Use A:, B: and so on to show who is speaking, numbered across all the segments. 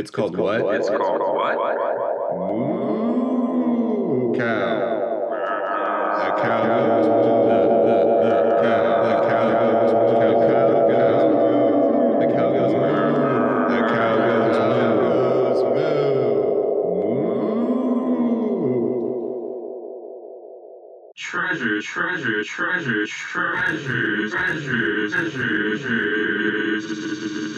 A: It's called what?
B: It's called what?
A: Moo cow. The cow goes. The, the, the cow. The cow goes moo. The cow goes moo. The cow goes moo. The cow goes moo. Moo.
B: Treasure, treasure, treasure, treasure, treasure, treasure, treasure.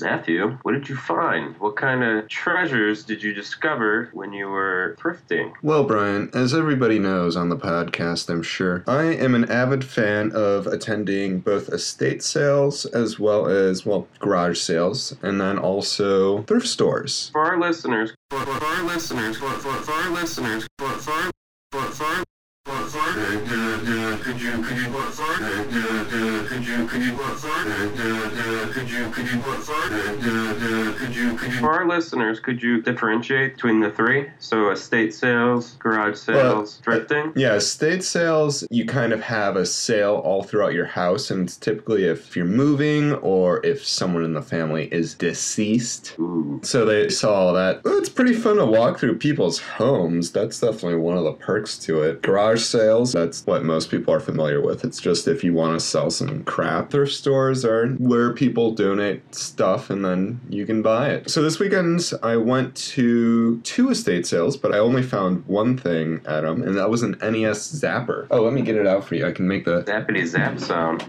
B: Matthew, what did you find? What kind of treasures did you discover when you were thrifting?
A: Well, Brian, as everybody knows on the podcast, I'm sure, I am an avid fan of attending both estate sales as well as, well, garage sales, and then also thrift stores.
B: For our listeners, for, for, for our listeners, for, for, for our listeners, for, for, our- for, for, our- for, for, our- uh, uh, uh, could you, could you, for, for, our- uh, uh, uh, could you, could you, for, for, our- uh, uh, uh, could you, could you, for, for, our- uh, uh, uh, could you, could you, for our listeners, could you differentiate between the three? So estate sales, garage sales, thrifting?
A: Yeah, estate sales, you kind of have a sale all throughout your house, and it's typically if you're moving or if someone in the family is deceased.
B: Ooh.
A: So they saw that. It's pretty fun to walk through people's homes. That's definitely one of the perks to it. Garage sales, that's what most people are familiar with. It's just if you want to sell some crap. Thrift stores are where people donate stuff and then you can buy it. So this weekend I went to two estate sales, but I only found one thing at them, and that was an NES Zapper. Oh, let me get it out for you. I can make the.
B: Zappity zap sound.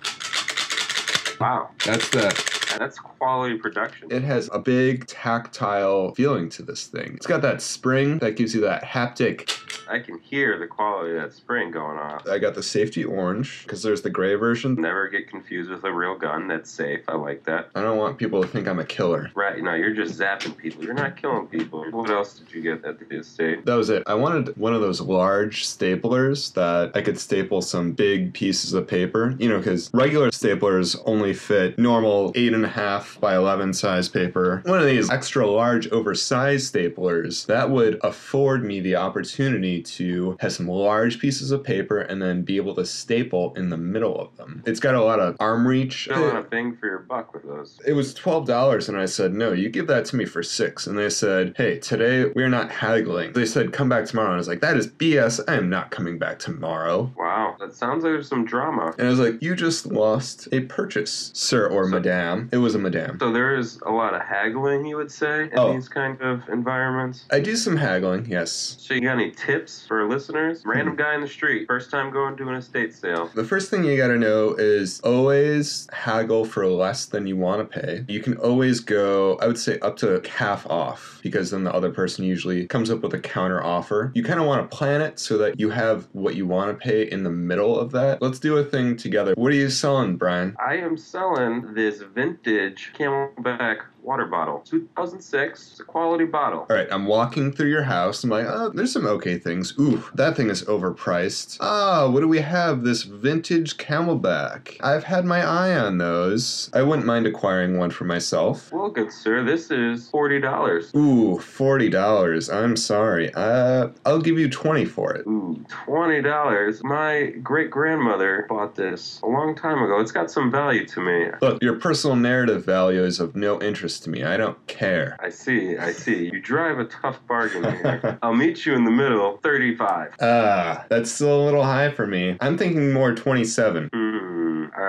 B: Wow,
A: That's the
B: that's quality production.
A: It has a big tactile feeling to this thing. It's got that spring that gives you that haptic.
B: I can hear the quality of that spring going off.
A: I got the safety orange because there's the gray version.
B: Never get confused with a real gun. That's safe. I like that.
A: I don't want people to think I'm a killer.
B: Right, no, you're just zapping people. You're not killing people. What else did you get at the estate?
A: That was it. I wanted one of those large staplers that I could staple some big pieces of paper. You know, because regular staplers only fit normal eight and a half by 11 size paper. One of these extra large, oversized staplers that would afford me the opportunity to have some large pieces of paper and then be able to staple in the middle of them. It's got a lot of arm reach.
B: Still a thing for your buck with those.
A: It was twelve dollars, and I said, "No, you give that to me for six. And they said, "Hey, today we're not haggling." They said, "Come back tomorrow." And I was like, "That is BS. I am not coming back tomorrow."
B: Wow, that sounds like there's some drama.
A: And I was like, "You just lost a purchase, sir or
B: So-
A: madame." It was a madame.
B: So there is a lot of haggling, you would say, in
A: Oh.
B: these kind of environments.
A: I do some haggling, yes.
B: So you got any tips for listeners? Random guy in the street, first time going to an estate sale.
A: The first thing you gotta know is always haggle for less than you wanna pay. You can always go, I would say, up to half off, because then the other person usually comes up with a counter offer. You kinda wanna plan it so that you have what you wanna pay in the middle of that. Let's do a thing together. What are you selling, Brian?
B: I am selling this vintage CamelBak water bottle. 2006. It's a quality bottle.
A: All right, I'm walking through your house. I'm like, oh, there's some okay things. Ooh, that thing is overpriced. Ah, what do we have? This vintage CamelBak. I've had my eye on those. I wouldn't mind acquiring one for myself.
B: Well, good sir, this is $40.
A: Ooh, forty dollars. I'm sorry. Uh, I'll give you twenty for it.
B: Ooh, $20. My great grandmother bought this a long time ago. It's got some value to me.
A: Look, your personal narrative value is of no interest to me. I don't care.
B: I see, I see. You drive a tough bargain here. I'll meet you in the middle, 35.
A: Ah, that's still a little high for me. I'm thinking more twenty-seven.
B: Hmm,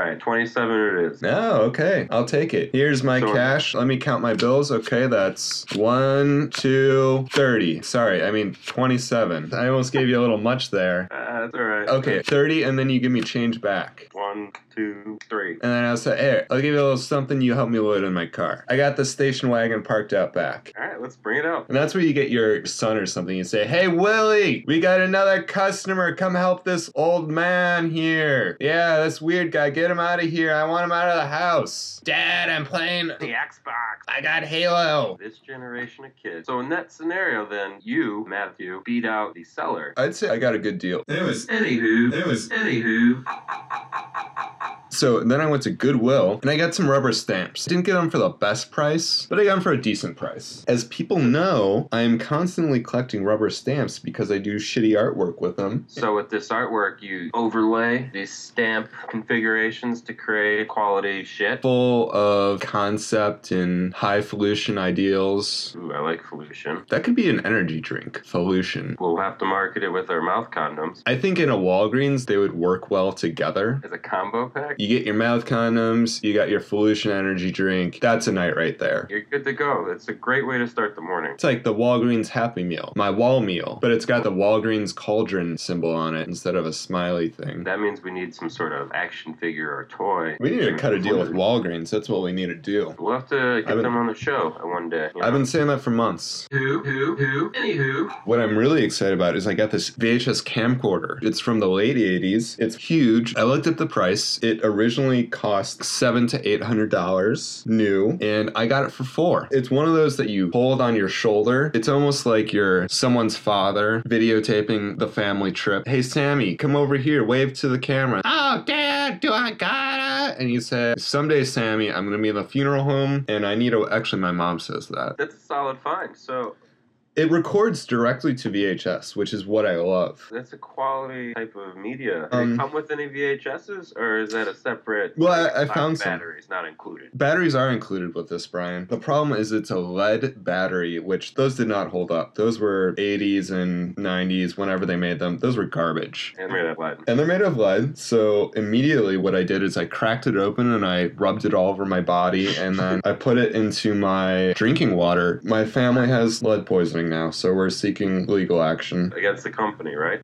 B: alright, 27 it is.
A: No, okay. I'll take it. Here's my cash. Let me count my bills. Okay, that's one, two, thirty. Sorry, I mean 27. I almost gave you a little much there.
B: Uh, that's alright.
A: Okay, 30, and then you give me change back.
B: One, two, three.
A: And then I'll say, hey, I'll give you a little something. You help me load in my car. I got the station wagon parked out back.
B: Alright, let's bring it out.
A: And that's where you get your son or something. You say, hey, Willie, we got another customer. Come help this old man here. Yeah, this weird guy. Get him out of here. I want him out of the house. Dad, I'm playing.
B: The Xbox.
A: I got Halo.
B: This generation of kids. So in that scenario, then you, Matthew, beat out the seller.
A: I'd say I got a good deal. It was.
B: Anywho,
A: It was.
B: anywho.
A: So then I went to Goodwill and I got some rubber stamps. Didn't get them for the best price, but I got them for a decent price. As people know, I am constantly collecting rubber stamps because I do shitty artwork with them.
B: So with this artwork, you overlay these stamp configurations to create quality shit.
A: Full of concept and high falution ideals.
B: Ooh, I like Felution.
A: That could be an energy drink, falution.
B: We'll have to market it with our mouth condoms
A: I think in a Walgreens they would work well together.
B: as a combo pack.
A: You get your mouth condoms, you got your Falution energy drink. That's a night right there.
B: You're good to go. It's a great way to start the morning.
A: It's like the Walgreens Happy Meal, my wall meal, but it's got the Walgreens cauldron symbol on it instead of a smiley thing.
B: That means we need some sort of action figure or toy.
A: We need to cut a deal with Walgreens. That's what we need to do.
B: We'll have to get
A: been-
B: them on the show one day. you
A: I've been saying that for months.
B: Who, who, who, anywho.
A: What I'm really excited about is I got this VHS camcorder. It's from the late 80s. It's huge. I looked at the price. It originally cost seven to eight hundred dollars new, and I got it for four. It's one of those that you hold on your shoulder. It's almost like you're someone's father videotaping the family trip. Hey Sammy, come over here, wave to the camera. Oh dad, do I got it? And you say, Someday Sammy, I'm gonna be in the funeral home and I need to actually my mom says that.
B: That's a solid find. So
A: It records directly to VHS, which is what I love.
B: that's a quality type of media.
A: Um,
B: they come with any VHSs, or is that a separate?
A: Well, I-
B: like,
A: I
B: five
A: found some.
B: batteries not included.
A: Batteries are included with this, Brian. The problem is it's a lead battery, which those did not hold up. Those were 80s and 90s, whenever they made them. Those were garbage.
B: And made of lead.
A: And they're made of lead, so immediately what I did is I cracked it open and I rubbed it all over my body and then I put it into my drinking water. My family has lead poisoning now, so we're seeking legal action.
B: Against the company, right?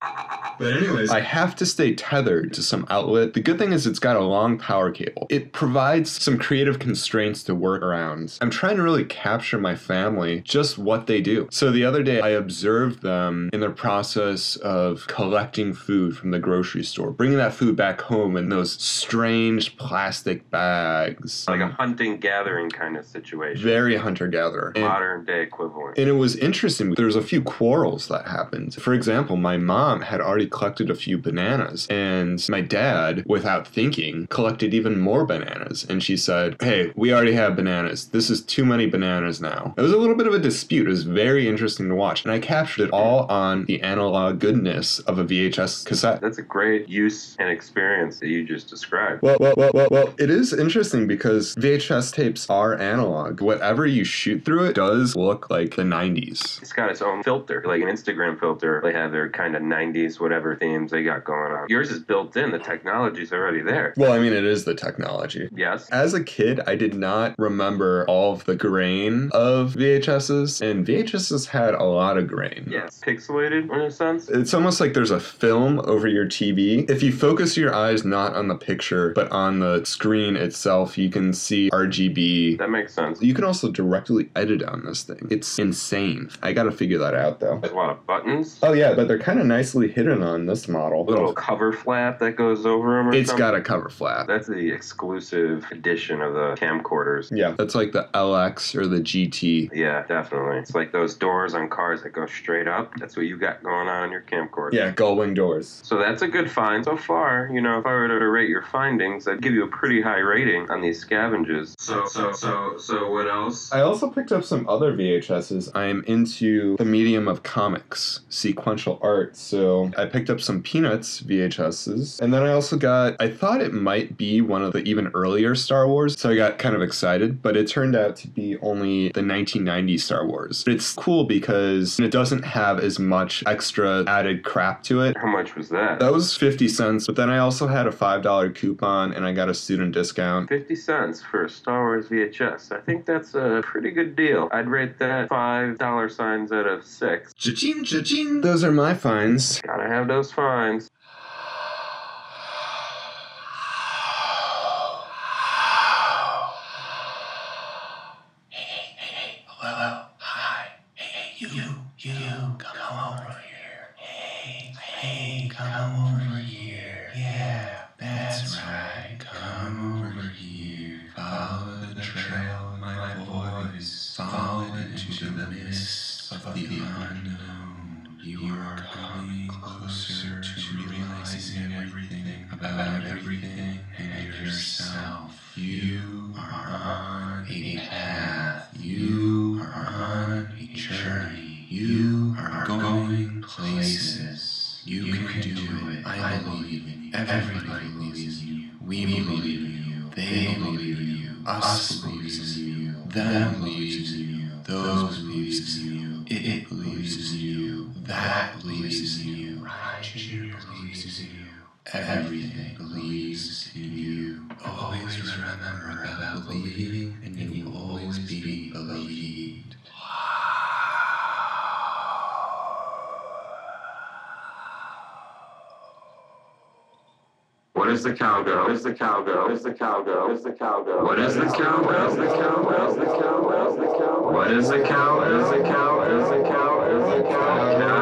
A: But anyways, I have to stay tethered to some outlet. The good thing is it's got a long power cable. It provides some creative constraints to work around. I'm trying to really capture my family, just what they do. So the other day I observed them in their process of collecting food from the grocery store, bringing that food back home in those strange plastic bags.
B: Like a hunting gathering kind of situation.
A: very hunter gatherer.
B: Modern day equivalent.
A: And it was interesting. There was a few quarrels that happened. For example, my mom had already collected a few bananas, and my dad, without thinking, collected even more bananas. And she said, "Hey, we already have bananas. This is too many bananas now." It was a little bit of a dispute. It was very interesting to watch, and I captured it all on the analog goodness of a VHS cassette.
B: That's a great use and experience that you just described.
A: Well, well, well, well, well, it is interesting because VHS tapes are analog. Whatever you shoot through it does look like the 90s.
B: It's got its own filter, like an Instagram filter. They have their kind of 90s, whatever themes they got going on. Yours is built in, the technology's already there.
A: Well, I mean, it is the technology.
B: Yes.
A: As a kid, I did not remember all of the grain of VHSs, and VHSs had a lot of grain.
B: Yes. Pixelated in a sense.
A: It's almost like there's a film over your TV. If you focus your eyes not on the picture, but on the screen itself, you can see RGB.
B: That makes sense.
A: You can also directly edit on this thing. It's insane. I gotta figure that out though.
B: There's a lot of buttons.
A: Oh yeah, but they're kind of nicely hidden on this model.
B: little cover flap that goes over them or
A: It's
B: something.
A: got a cover flap.
B: That's the exclusive edition of the camcorders.
A: Yeah, that's like the LX or the GT.
B: Yeah, definitely. It's like those doors on cars that go straight up. That's what you got going on in your camcorder.
A: Yeah, gullwing doors.
B: So that's a good find so far. You know, if I were to rate your findings, I'd give you a pretty high rating on these scavenges. So, so, so, so, what else?
A: I also picked up some other VHSs. I am into the medium of comics, sequential art. So I picked up some Peanuts VHSs. And then I also got, I thought it might be one of the even earlier Star Wars. So I got kind of excited, but it turned out to be only the 1990 Star Wars. It's cool because it doesn't have as much extra added crap to it.
B: How much was that?
A: That was 50 cents, but then I also had a $5 coupon and I got a student discount.
B: 50 cents for a Star Wars VHS. I think that's a pretty good deal. I'd rate that five dollar signs out of six.
A: Cha-ching, cha-ching. Those are my finds.
B: Gotta have those finds.
C: You are
A: going places. You can do it. I believe in you. Everybody believes in you. We believe in you. They believe in you. Us believes in you. Them believes in you. Those believes in you. It believes in you. That believes in you. Righteous believes in you. Everything believes What is the cowgirl? What is the cowgirl?
B: What is the cowgirl? What is the cowgirl? What is the cow? What is the cow? What is the cow? What is the cow? What is the cow? What is the cow? What is the cow? What is the cow?